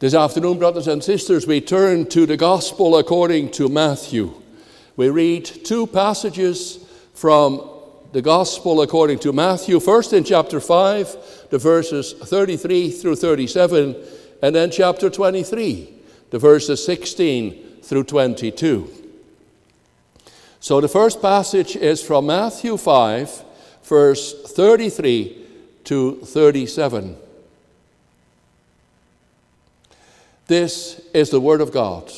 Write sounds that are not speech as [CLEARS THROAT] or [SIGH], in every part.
This afternoon, brothers and sisters, we turn to the Gospel according to Matthew. We read two passages from the Gospel according to Matthew, first in chapter 5, the verses 33 through 37, and then chapter 23, the verses 16 through 22. So the first passage is from Matthew 5, verse 33 to 37. This is the Word of God.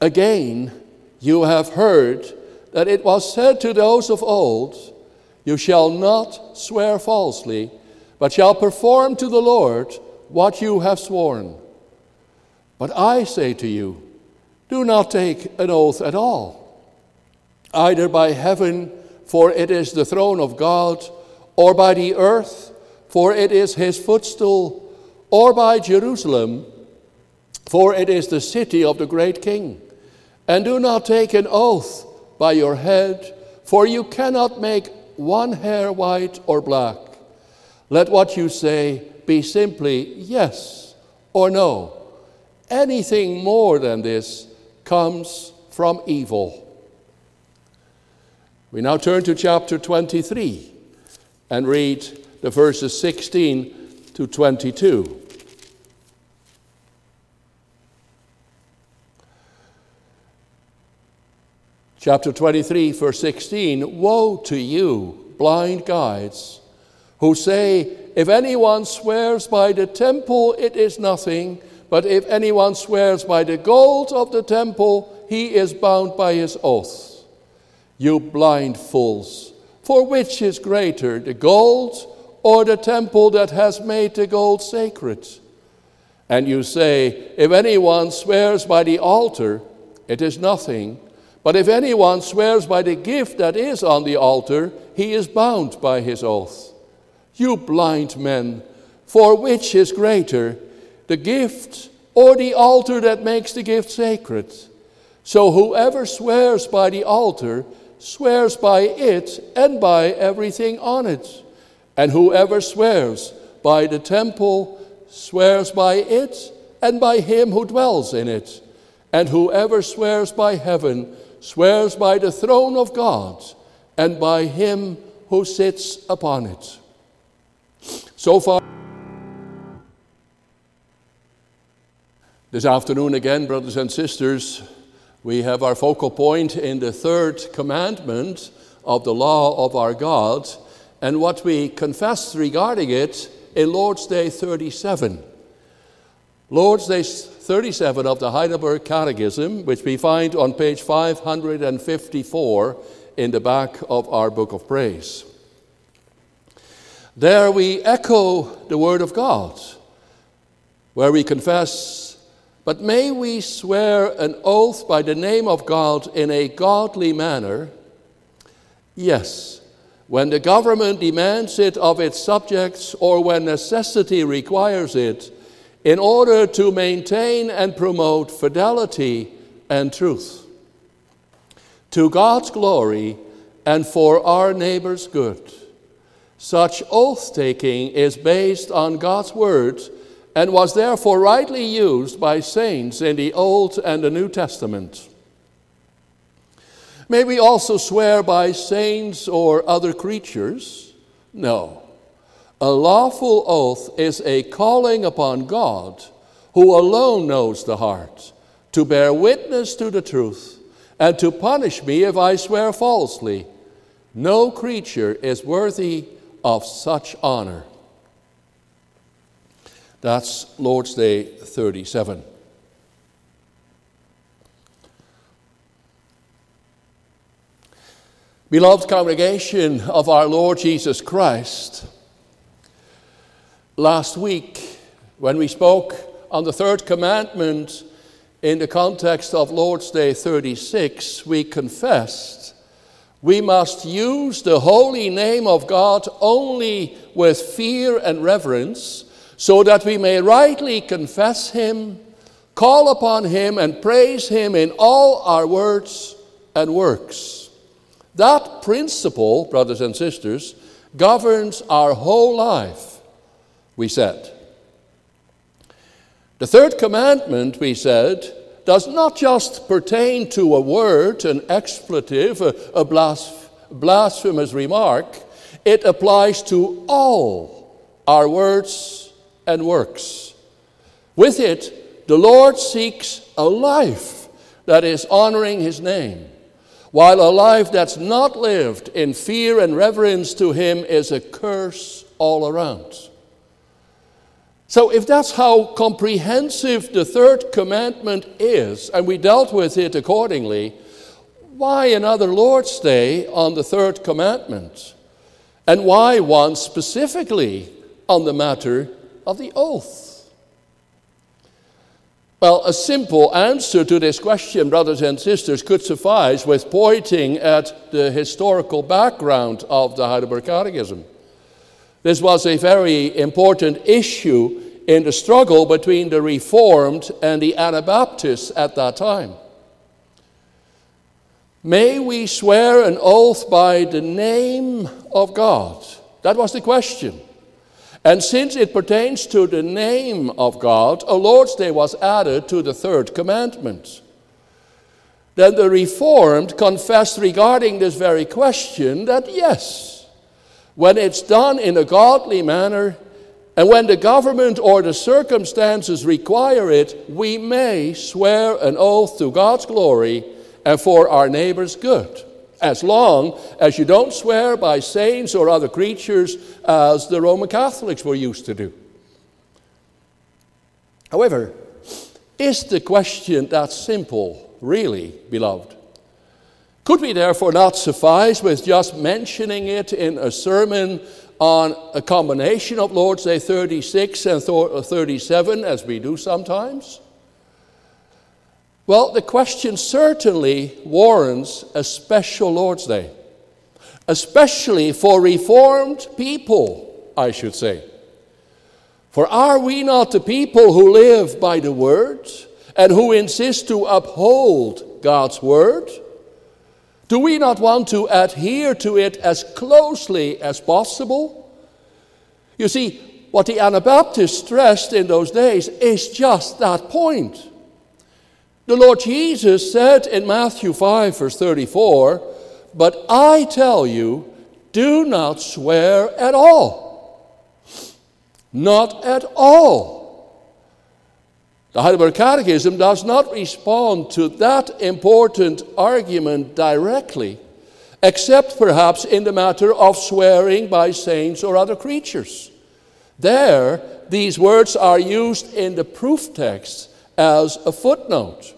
Again, you have heard that it was said to those of old, You shall not swear falsely, but shall perform to the Lord what you have sworn. But I say to you, do not take an oath at all, either by heaven, for it is the throne of God, or by the earth, for it is his footstool or by Jerusalem, for it is the city of the great king. And do not take an oath by your head, for you cannot make one hair white or black. Let what you say be simply yes or no. Anything more than this comes from evil. We now turn to chapter 23 and read the verses 16 to 22. Chapter 23, verse 16 Woe to you, blind guides, who say, If anyone swears by the temple, it is nothing, but if anyone swears by the gold of the temple, he is bound by his oath. You blind fools, for which is greater, the gold or the temple that has made the gold sacred? And you say, If anyone swears by the altar, it is nothing but if anyone swears by the gift that is on the altar, he is bound by his oath. You blind men, for which is greater, the gift or the altar that makes the gift sacred? So whoever swears by the altar swears by it and by everything on it. And whoever swears by the temple swears by it and by him who dwells in it. And whoever swears by heaven swears by the throne of God and by him who sits upon it. So far, this afternoon, again, brothers and sisters, we have our focal point in the third commandment of the law of our God and what we confess regarding it in Lord's Day 37. Lord's Day 37 of the Heidelberg Catechism, which we find on page 554 in the back of our Book of Praise. There we echo the Word of God, where we confess, But may we swear an oath by the name of God in a godly manner? Yes, when the government demands it of its subjects or when necessity requires it in order to maintain and promote fidelity and truth. To God's glory and for our neighbor's good. Such oath taking is based on God's word and was therefore rightly used by saints in the Old and the New Testament. May we also swear by saints or other creatures? No. A lawful oath is a calling upon God, who alone knows the heart, to bear witness to the truth and to punish me if I swear falsely. No creature is worthy of such honor. That's Lord's Day 37. Beloved congregation of our Lord Jesus Christ, Last week, when we spoke on the third commandment in the context of Lord's Day 36, we confessed we must use the holy name of God only with fear and reverence so that we may rightly confess Him, call upon Him, and praise Him in all our words and works. That principle, brothers and sisters, governs our whole life we said. The third commandment, we said, does not just pertain to a word, an expletive, a, a blasphemous remark, it applies to all our words and works. With it, the Lord seeks a life that is honoring His name, while a life that's not lived in fear and reverence to Him is a curse all around. So, if that's how comprehensive the third commandment is, and we dealt with it accordingly, why another Lord's Day on the third commandment? And why one specifically on the matter of the oath? Well, a simple answer to this question, brothers and sisters, could suffice with pointing at the historical background of the Heidelberg Catechism. This was a very important issue in the struggle between the Reformed and the Anabaptists at that time. May we swear an oath by the name of God? That was the question. And since it pertains to the name of God, a Lord's Day was added to the third commandment. Then the Reformed confessed regarding this very question that yes, when it's done in a godly manner, and when the government or the circumstances require it, we may swear an oath to God's glory and for our neighbor's good, as long as you don't swear by saints or other creatures as the Roman Catholics were used to do. However, is the question that simple, really, beloved? Could we therefore not suffice with just mentioning it in a sermon on a combination of Lord's Day 36 and uh, 37, as we do sometimes? Well, the question certainly warrants a special Lord's Day, especially for Reformed people, I should say. For are we not the people who live by the Word and who insist to uphold God's Word? Do we not want to adhere to it as closely as possible? You see, what the Anabaptists stressed in those days is just that point. The Lord Jesus said in Matthew 5, verse 34, But I tell you, do not swear at all. Not at all. The Heidelberg Catechism does not respond to that important argument directly, except perhaps in the matter of swearing by saints or other creatures. There, these words are used in the proof text as a footnote.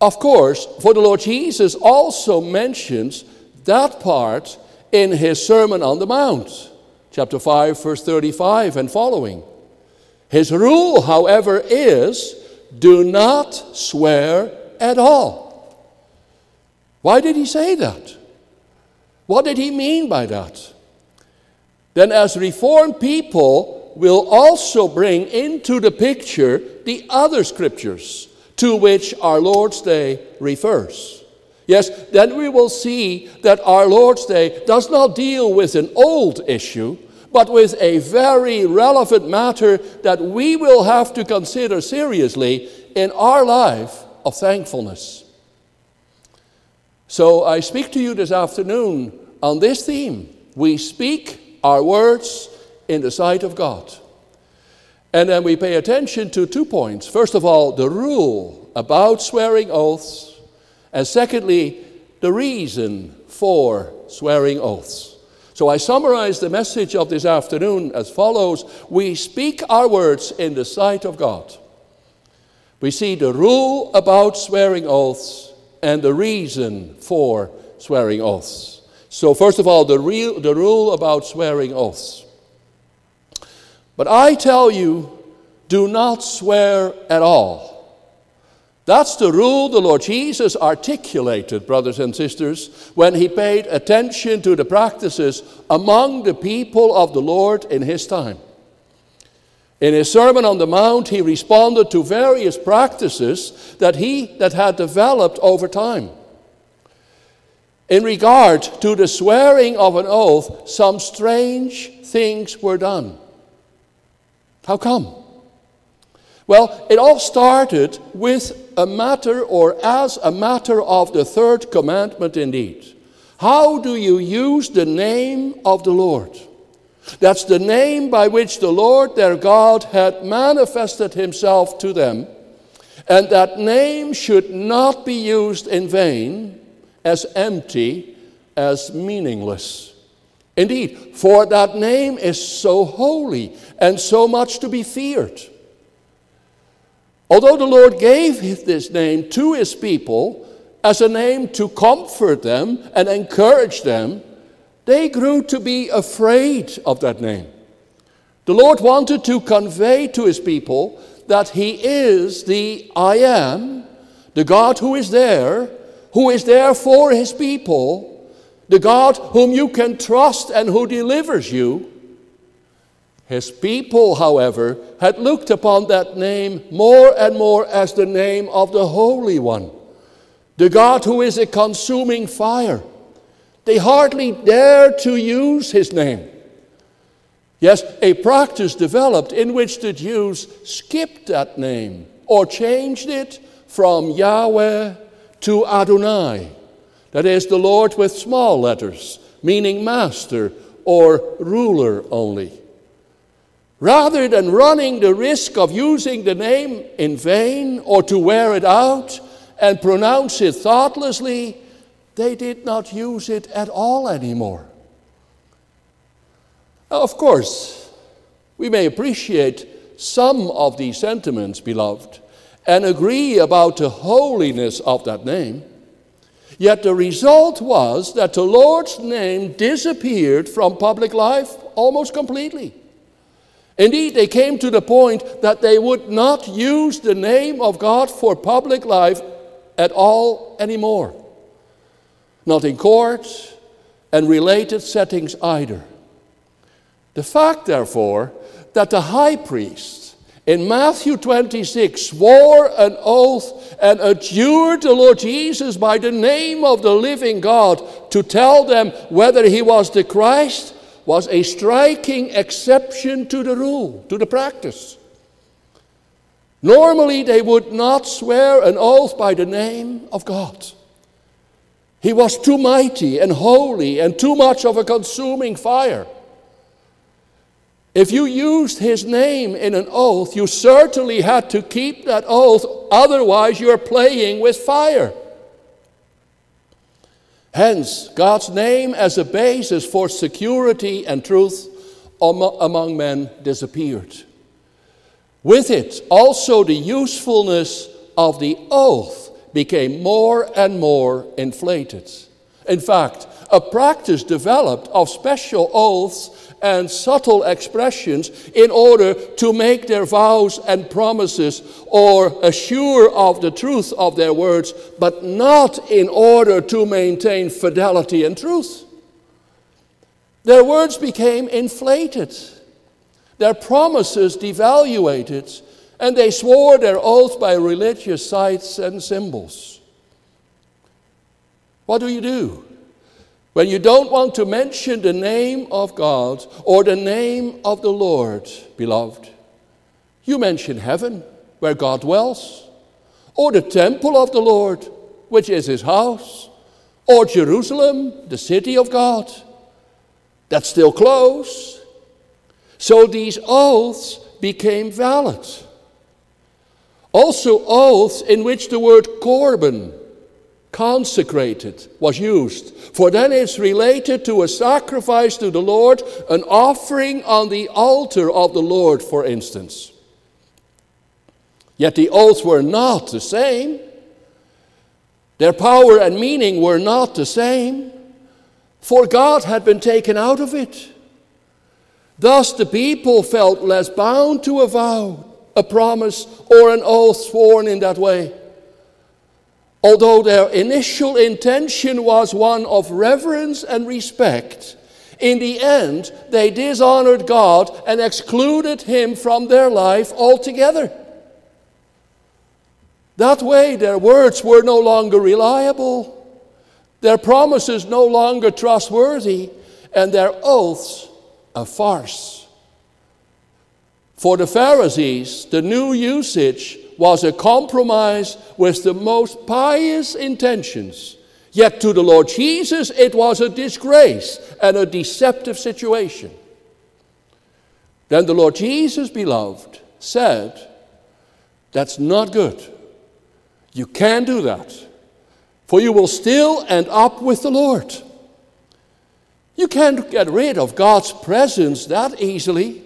Of course, for the Lord Jesus also mentions that part in his Sermon on the Mount, chapter 5, verse 35 and following. His rule, however, is do not swear at all. Why did he say that? What did he mean by that? Then, as Reformed people, will also bring into the picture the other scriptures to which our Lord's Day refers. Yes, then we will see that our Lord's Day does not deal with an old issue, but with a very relevant matter that we will have to consider seriously in our life of thankfulness. So I speak to you this afternoon on this theme. We speak our words in the sight of God. And then we pay attention to two points. First of all, the rule about swearing oaths, and secondly, the reason for swearing oaths. So I summarize the message of this afternoon as follows We speak our words in the sight of God. We see the rule about swearing oaths and the reason for swearing oaths. So, first of all, the, real, the rule about swearing oaths. But I tell you, do not swear at all that's the rule the Lord Jesus articulated, brothers and sisters, when he paid attention to the practices among the people of the Lord in his time. In his Sermon on the Mount, he responded to various practices that he that had developed over time. In regard to the swearing of an oath, some strange things were done. How come? Well, it all started with a matter or as a matter of the third commandment indeed. How do you use the name of the Lord? That's the name by which the Lord their God had manifested himself to them. And that name should not be used in vain, as empty, as meaningless. Indeed, for that name is so holy and so much to be feared. Although the Lord gave this name to his people as a name to comfort them and encourage them, they grew to be afraid of that name. The Lord wanted to convey to his people that he is the I am, the God who is there, who is there for his people, the God whom you can trust and who delivers you. His people, however, had looked upon that name more and more as the name of the Holy One, the God who is a consuming fire they hardly dare to use his name. Yes, a practice developed in which the Jews skipped that name or changed it from Yahweh to Adonai. That is, the Lord with small letters, meaning master or ruler only. Rather than running the risk of using the name in vain or to wear it out and pronounce it thoughtlessly, they did not use it at all anymore. Of course, we may appreciate some of these sentiments, beloved, and agree about the holiness of that name. Yet the result was that the Lord's name disappeared from public life almost completely. Indeed, they came to the point that they would not use the name of God for public life at all anymore not in courts and related settings either. The fact, therefore, that the high priest in Matthew 26 swore an oath and adjured the Lord Jesus by the name of the living God to tell them whether he was the Christ was a striking exception to the rule, to the practice. Normally, they would not swear an oath by the name of God. He was too mighty and holy and too much of a consuming fire. If you used his name in an oath, you certainly had to keep that oath, otherwise, you're playing with fire. Hence, God's name as a basis for security and truth among men disappeared. With it, also the usefulness of the oath became more and more inflated. In fact, a practice developed of special oaths and subtle expressions in order to make their vows and promises or assure of the truth of their words, but not in order to maintain fidelity and truth. Their words became inflated, their promises devaluated, and they swore their oath by religious sites and symbols. What do you do? When you don't want to mention the name of God or the name of the Lord, beloved, you mention heaven, where God dwells, or the temple of the Lord, which is his house, or Jerusalem, the city of God. That's still close. So these oaths became valid. Also, oaths in which the word korban, consecrated, was used. For then it's related to a sacrifice to the Lord, an offering on the altar of the Lord, for instance. Yet the oaths were not the same. Their power and meaning were not the same, for God had been taken out of it. Thus, the people felt less bound to a vow a promise or an oath sworn in that way. Although their initial intention was one of reverence and respect, in the end they dishonored God and excluded Him from their life altogether. That way, their words were no longer reliable, their promises no longer trustworthy, and their oaths a farce. For the Pharisees, the new usage was a compromise with the most pious intentions. Yet to the Lord Jesus, it was a disgrace and a deceptive situation. Then the Lord Jesus, beloved, said, That's not good. You can't do that, for you will still end up with the Lord. You can't get rid of God's presence that easily.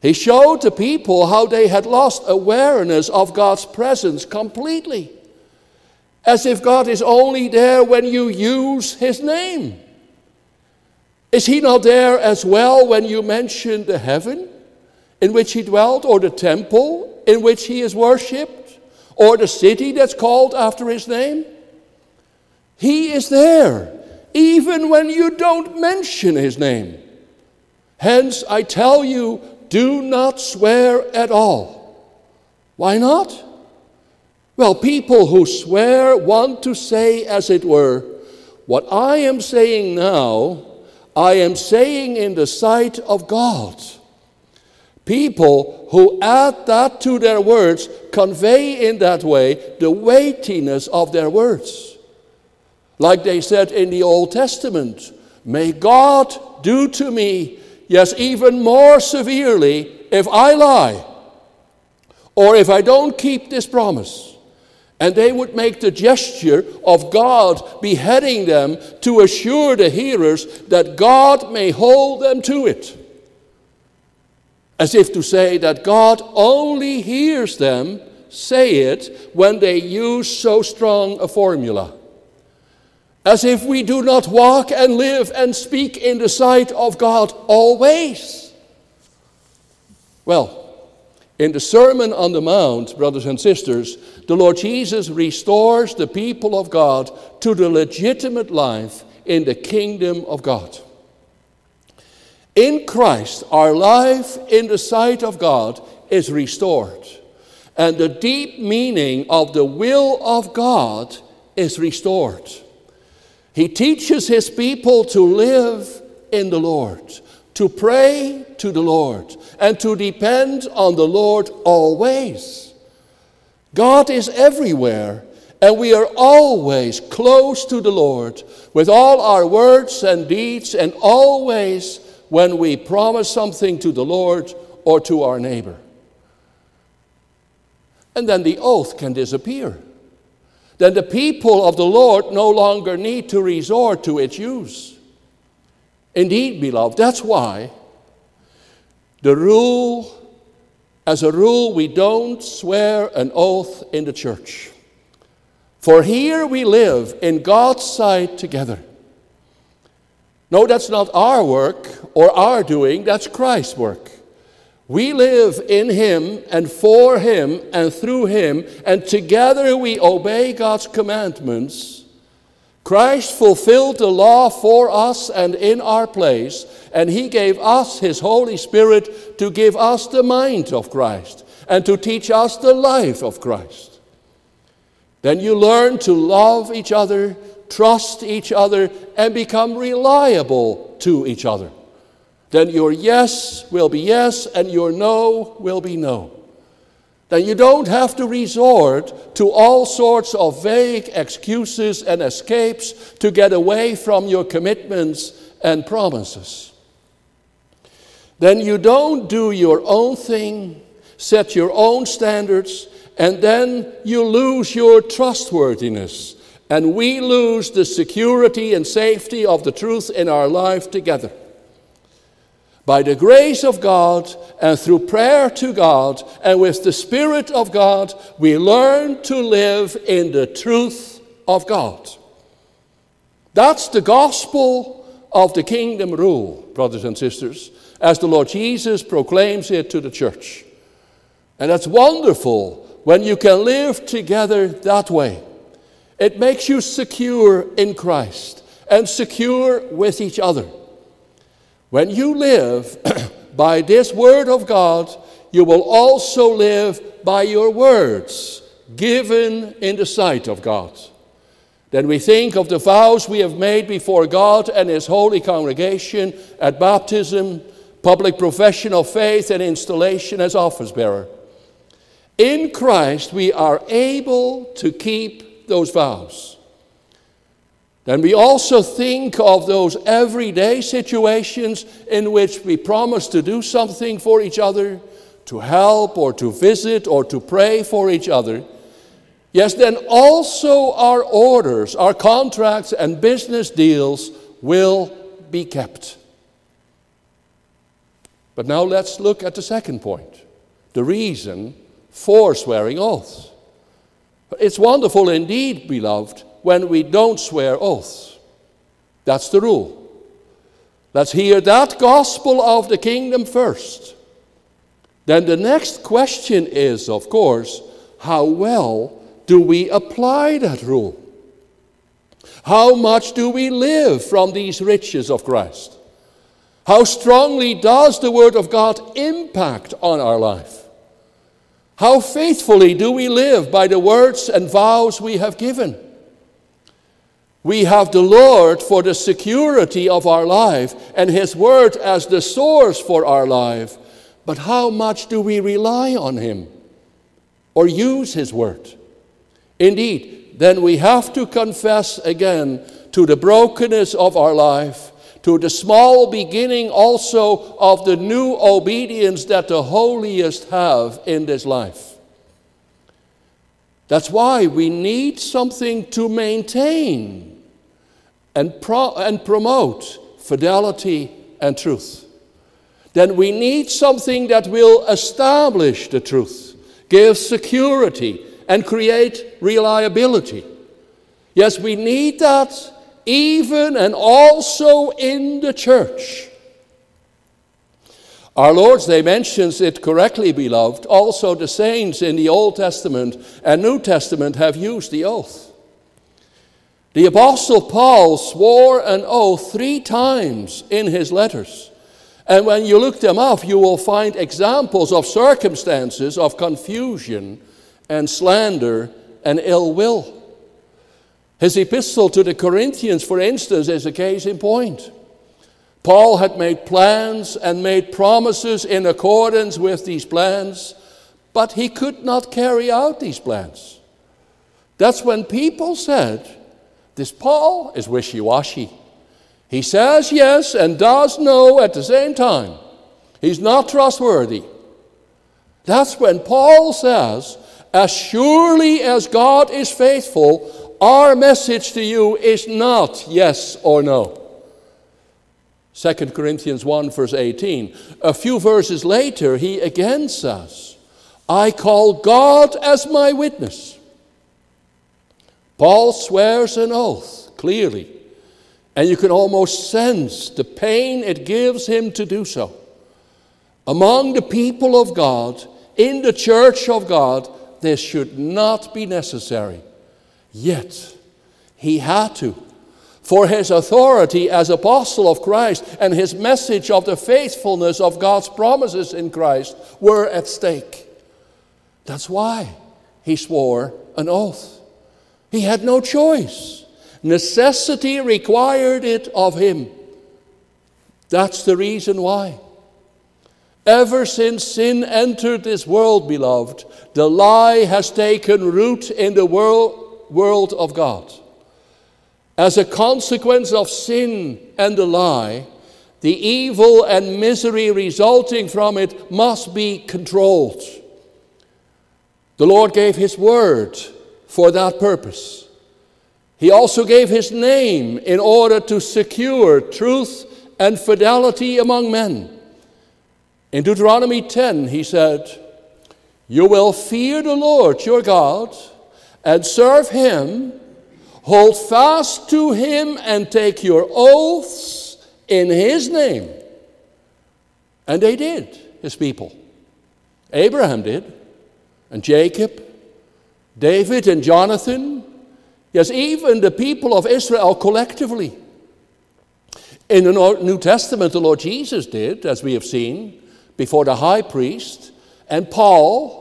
He showed the people how they had lost awareness of God's presence completely, as if God is only there when you use His name. Is He not there as well when you mention the heaven in which He dwelt, or the temple in which He is worshipped, or the city that's called after His name? He is there, even when you don't mention His name. Hence, I tell you, do not swear at all. Why not? Well, people who swear want to say, as it were, what I am saying now, I am saying in the sight of God. People who add that to their words convey in that way the weightiness of their words. Like they said in the Old Testament, May God do to me yes, even more severely if I lie or if I don't keep this promise. And they would make the gesture of God beheading them to assure the hearers that God may hold them to it. As if to say that God only hears them say it when they use so strong a formula as if we do not walk and live and speak in the sight of God always. Well, in the Sermon on the Mount, brothers and sisters, the Lord Jesus restores the people of God to the legitimate life in the kingdom of God. In Christ, our life in the sight of God is restored, and the deep meaning of the will of God is restored. He teaches his people to live in the Lord, to pray to the Lord, and to depend on the Lord always. God is everywhere, and we are always close to the Lord with all our words and deeds, and always when we promise something to the Lord or to our neighbor. And then the oath can disappear then the people of the Lord no longer need to resort to its use. Indeed, beloved, that's why the rule, as a rule, we don't swear an oath in the church. For here we live in God's sight together. No, that's not our work or our doing, that's Christ's work. We live in Him and for Him and through Him, and together we obey God's commandments. Christ fulfilled the law for us and in our place, and He gave us His Holy Spirit to give us the mind of Christ and to teach us the life of Christ. Then you learn to love each other, trust each other, and become reliable to each other then your yes will be yes and your no will be no. Then you don't have to resort to all sorts of vague excuses and escapes to get away from your commitments and promises. Then you don't do your own thing, set your own standards, and then you lose your trustworthiness. And we lose the security and safety of the truth in our life together. By the grace of God and through prayer to God and with the Spirit of God, we learn to live in the truth of God. That's the gospel of the kingdom rule, brothers and sisters, as the Lord Jesus proclaims it to the church. And that's wonderful when you can live together that way. It makes you secure in Christ and secure with each other. When you live [CLEARS THROAT] by this word of God, you will also live by your words given in the sight of God. Then we think of the vows we have made before God and His holy congregation at baptism, public profession of faith, and installation as office bearer. In Christ, we are able to keep those vows. Then we also think of those everyday situations in which we promise to do something for each other, to help or to visit or to pray for each other. Yes, then also our orders, our contracts, and business deals will be kept. But now let's look at the second point the reason for swearing oaths. It's wonderful indeed, beloved, when we don't swear oaths. That's the rule. Let's hear that gospel of the kingdom first. Then the next question is, of course, how well do we apply that rule? How much do we live from these riches of Christ? How strongly does the Word of God impact on our life? How faithfully do we live by the words and vows we have given? We have the Lord for the security of our life and His Word as the source for our life. But how much do we rely on Him or use His Word? Indeed, then we have to confess again to the brokenness of our life to the small beginning also of the new obedience that the holiest have in this life. That's why we need something to maintain and, pro- and promote fidelity and truth. Then we need something that will establish the truth, give security, and create reliability. Yes, we need that even and also in the church. Our Lord's Day mentions it correctly, beloved. Also, the saints in the Old Testament and New Testament have used the oath. The Apostle Paul swore an oath three times in his letters. And when you look them up, you will find examples of circumstances of confusion and slander and ill will. His epistle to the Corinthians, for instance, is a case in point. Paul had made plans and made promises in accordance with these plans, but he could not carry out these plans. That's when people said, This Paul is wishy washy. He says yes and does no at the same time. He's not trustworthy. That's when Paul says, As surely as God is faithful, our message to you is not yes or no. 2 Corinthians 1, verse 18. A few verses later, he again says, I call God as my witness. Paul swears an oath clearly, and you can almost sense the pain it gives him to do so. Among the people of God, in the church of God, this should not be necessary. Yet, he had to. For his authority as apostle of Christ and his message of the faithfulness of God's promises in Christ were at stake. That's why he swore an oath. He had no choice. Necessity required it of him. That's the reason why. Ever since sin entered this world, beloved, the lie has taken root in the world world of God. As a consequence of sin and the lie, the evil and misery resulting from it must be controlled. The Lord gave His word for that purpose. He also gave His name in order to secure truth and fidelity among men. In Deuteronomy 10, He said, You will fear the Lord your God and serve him, hold fast to him and take your oaths in his name. And they did, his people. Abraham did, and Jacob, David and Jonathan, yes, even the people of Israel collectively. In the New Testament, the Lord Jesus did, as we have seen, before the high priest, and Paul,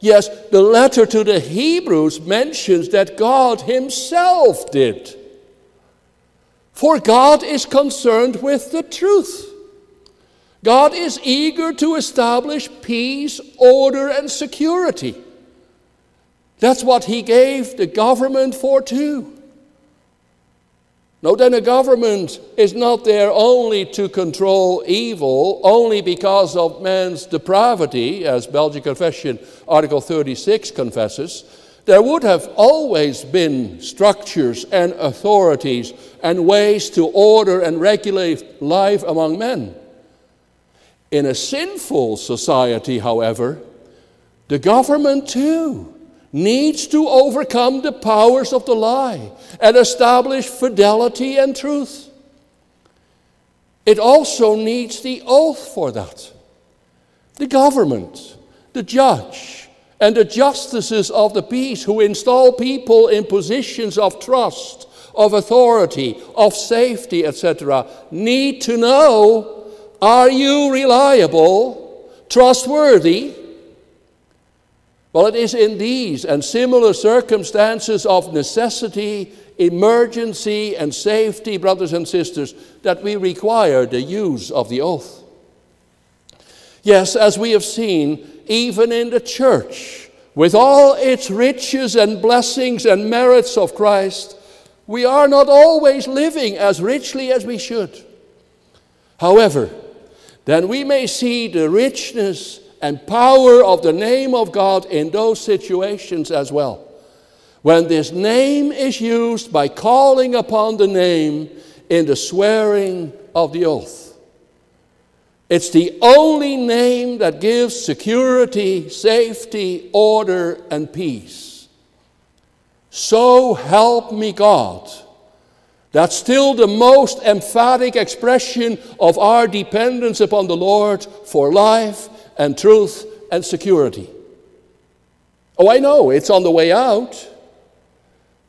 Yes, the letter to the Hebrews mentions that God Himself did. For God is concerned with the truth. God is eager to establish peace, order, and security. That's what He gave the government for, too. Now, then, a government is not there only to control evil, only because of man's depravity, as Belgic Confession Article 36 confesses. There would have always been structures and authorities and ways to order and regulate life among men. In a sinful society, however, the government too needs to overcome the powers of the lie and establish fidelity and truth. It also needs the oath for that. The government, the judge, and the justices of the peace who install people in positions of trust, of authority, of safety, etc., need to know are you reliable, trustworthy? Well, it is in these and similar circumstances of necessity, emergency, and safety, brothers and sisters, that we require the use of the oath. Yes, as we have seen, even in the church, with all its riches and blessings and merits of Christ, we are not always living as richly as we should. However, then we may see the richness and power of the name of God in those situations as well. When this name is used by calling upon the name in the swearing of the oath. It's the only name that gives security, safety, order, and peace. So help me God. That's still the most emphatic expression of our dependence upon the Lord for life and truth and security. Oh, I know, it's on the way out.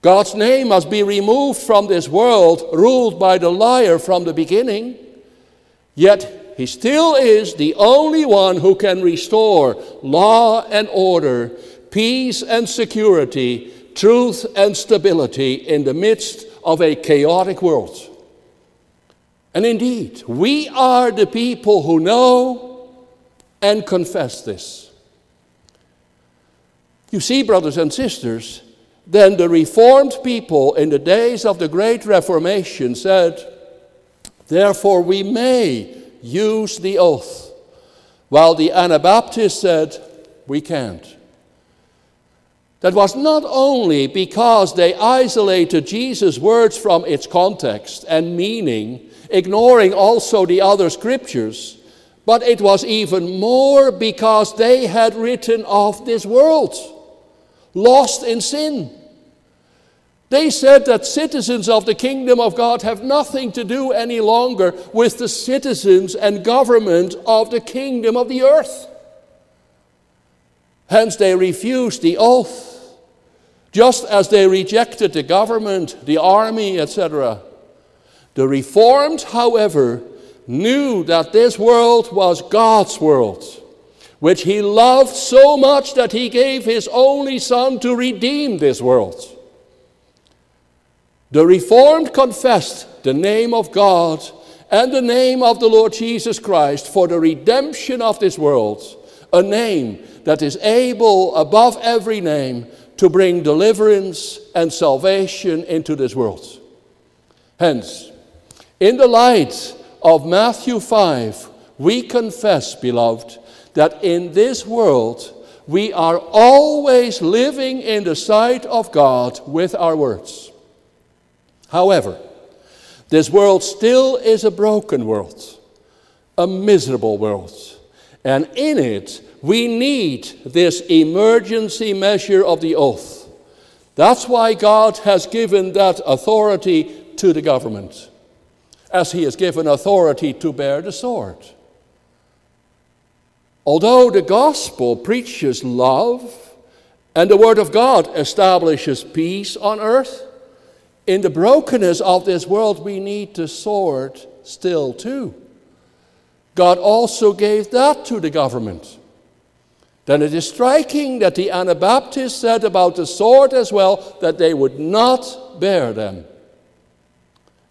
God's name must be removed from this world ruled by the liar from the beginning. Yet he still is the only one who can restore law and order, peace and security, truth and stability in the midst of a chaotic world. And indeed, we are the people who know and confess this. You see, brothers and sisters, then the Reformed people in the days of the Great Reformation said, Therefore we may use the oath, while the Anabaptists said, We can't. That was not only because they isolated Jesus' words from its context and meaning, ignoring also the other scriptures, but it was even more because they had written off this world, lost in sin. They said that citizens of the kingdom of God have nothing to do any longer with the citizens and government of the kingdom of the earth. Hence, they refused the oath just as they rejected the government, the army, etc. The Reformed, however, knew that this world was God's world, which He loved so much that He gave His only Son to redeem this world. The Reformed confessed the name of God and the name of the Lord Jesus Christ for the redemption of this world, a name that is able above every name to bring deliverance and salvation into this world. Hence, in the light of Matthew 5, we confess, beloved, that in this world we are always living in the sight of God with our words. However, this world still is a broken world, a miserable world, and in it we need this emergency measure of the oath. That's why God has given that authority to the government, as He has given authority to bear the sword. Although the gospel preaches love and the Word of God establishes peace on earth, in the brokenness of this world, we need the sword still too. God also gave that to the government then it is striking that the Anabaptists said about the sword as well that they would not bear them.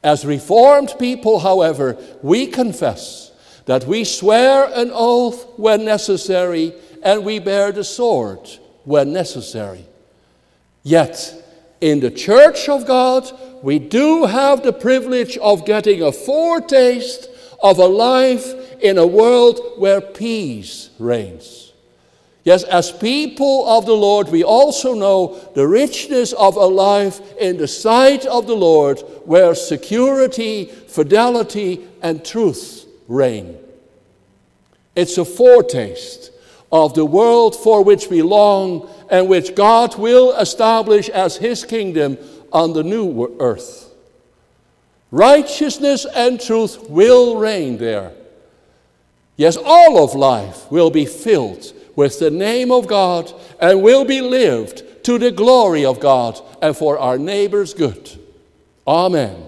As Reformed people, however, we confess that we swear an oath when necessary and we bear the sword when necessary. Yet, in the church of God, we do have the privilege of getting a foretaste of a life in a world where peace reigns. Yes, as people of the Lord, we also know the richness of a life in the sight of the Lord where security, fidelity, and truth reign. It's a foretaste of the world for which we long and which God will establish as His kingdom on the new earth. Righteousness and truth will reign there. Yes, all of life will be filled with the name of God and will be lived to the glory of God and for our neighbor's good. Amen.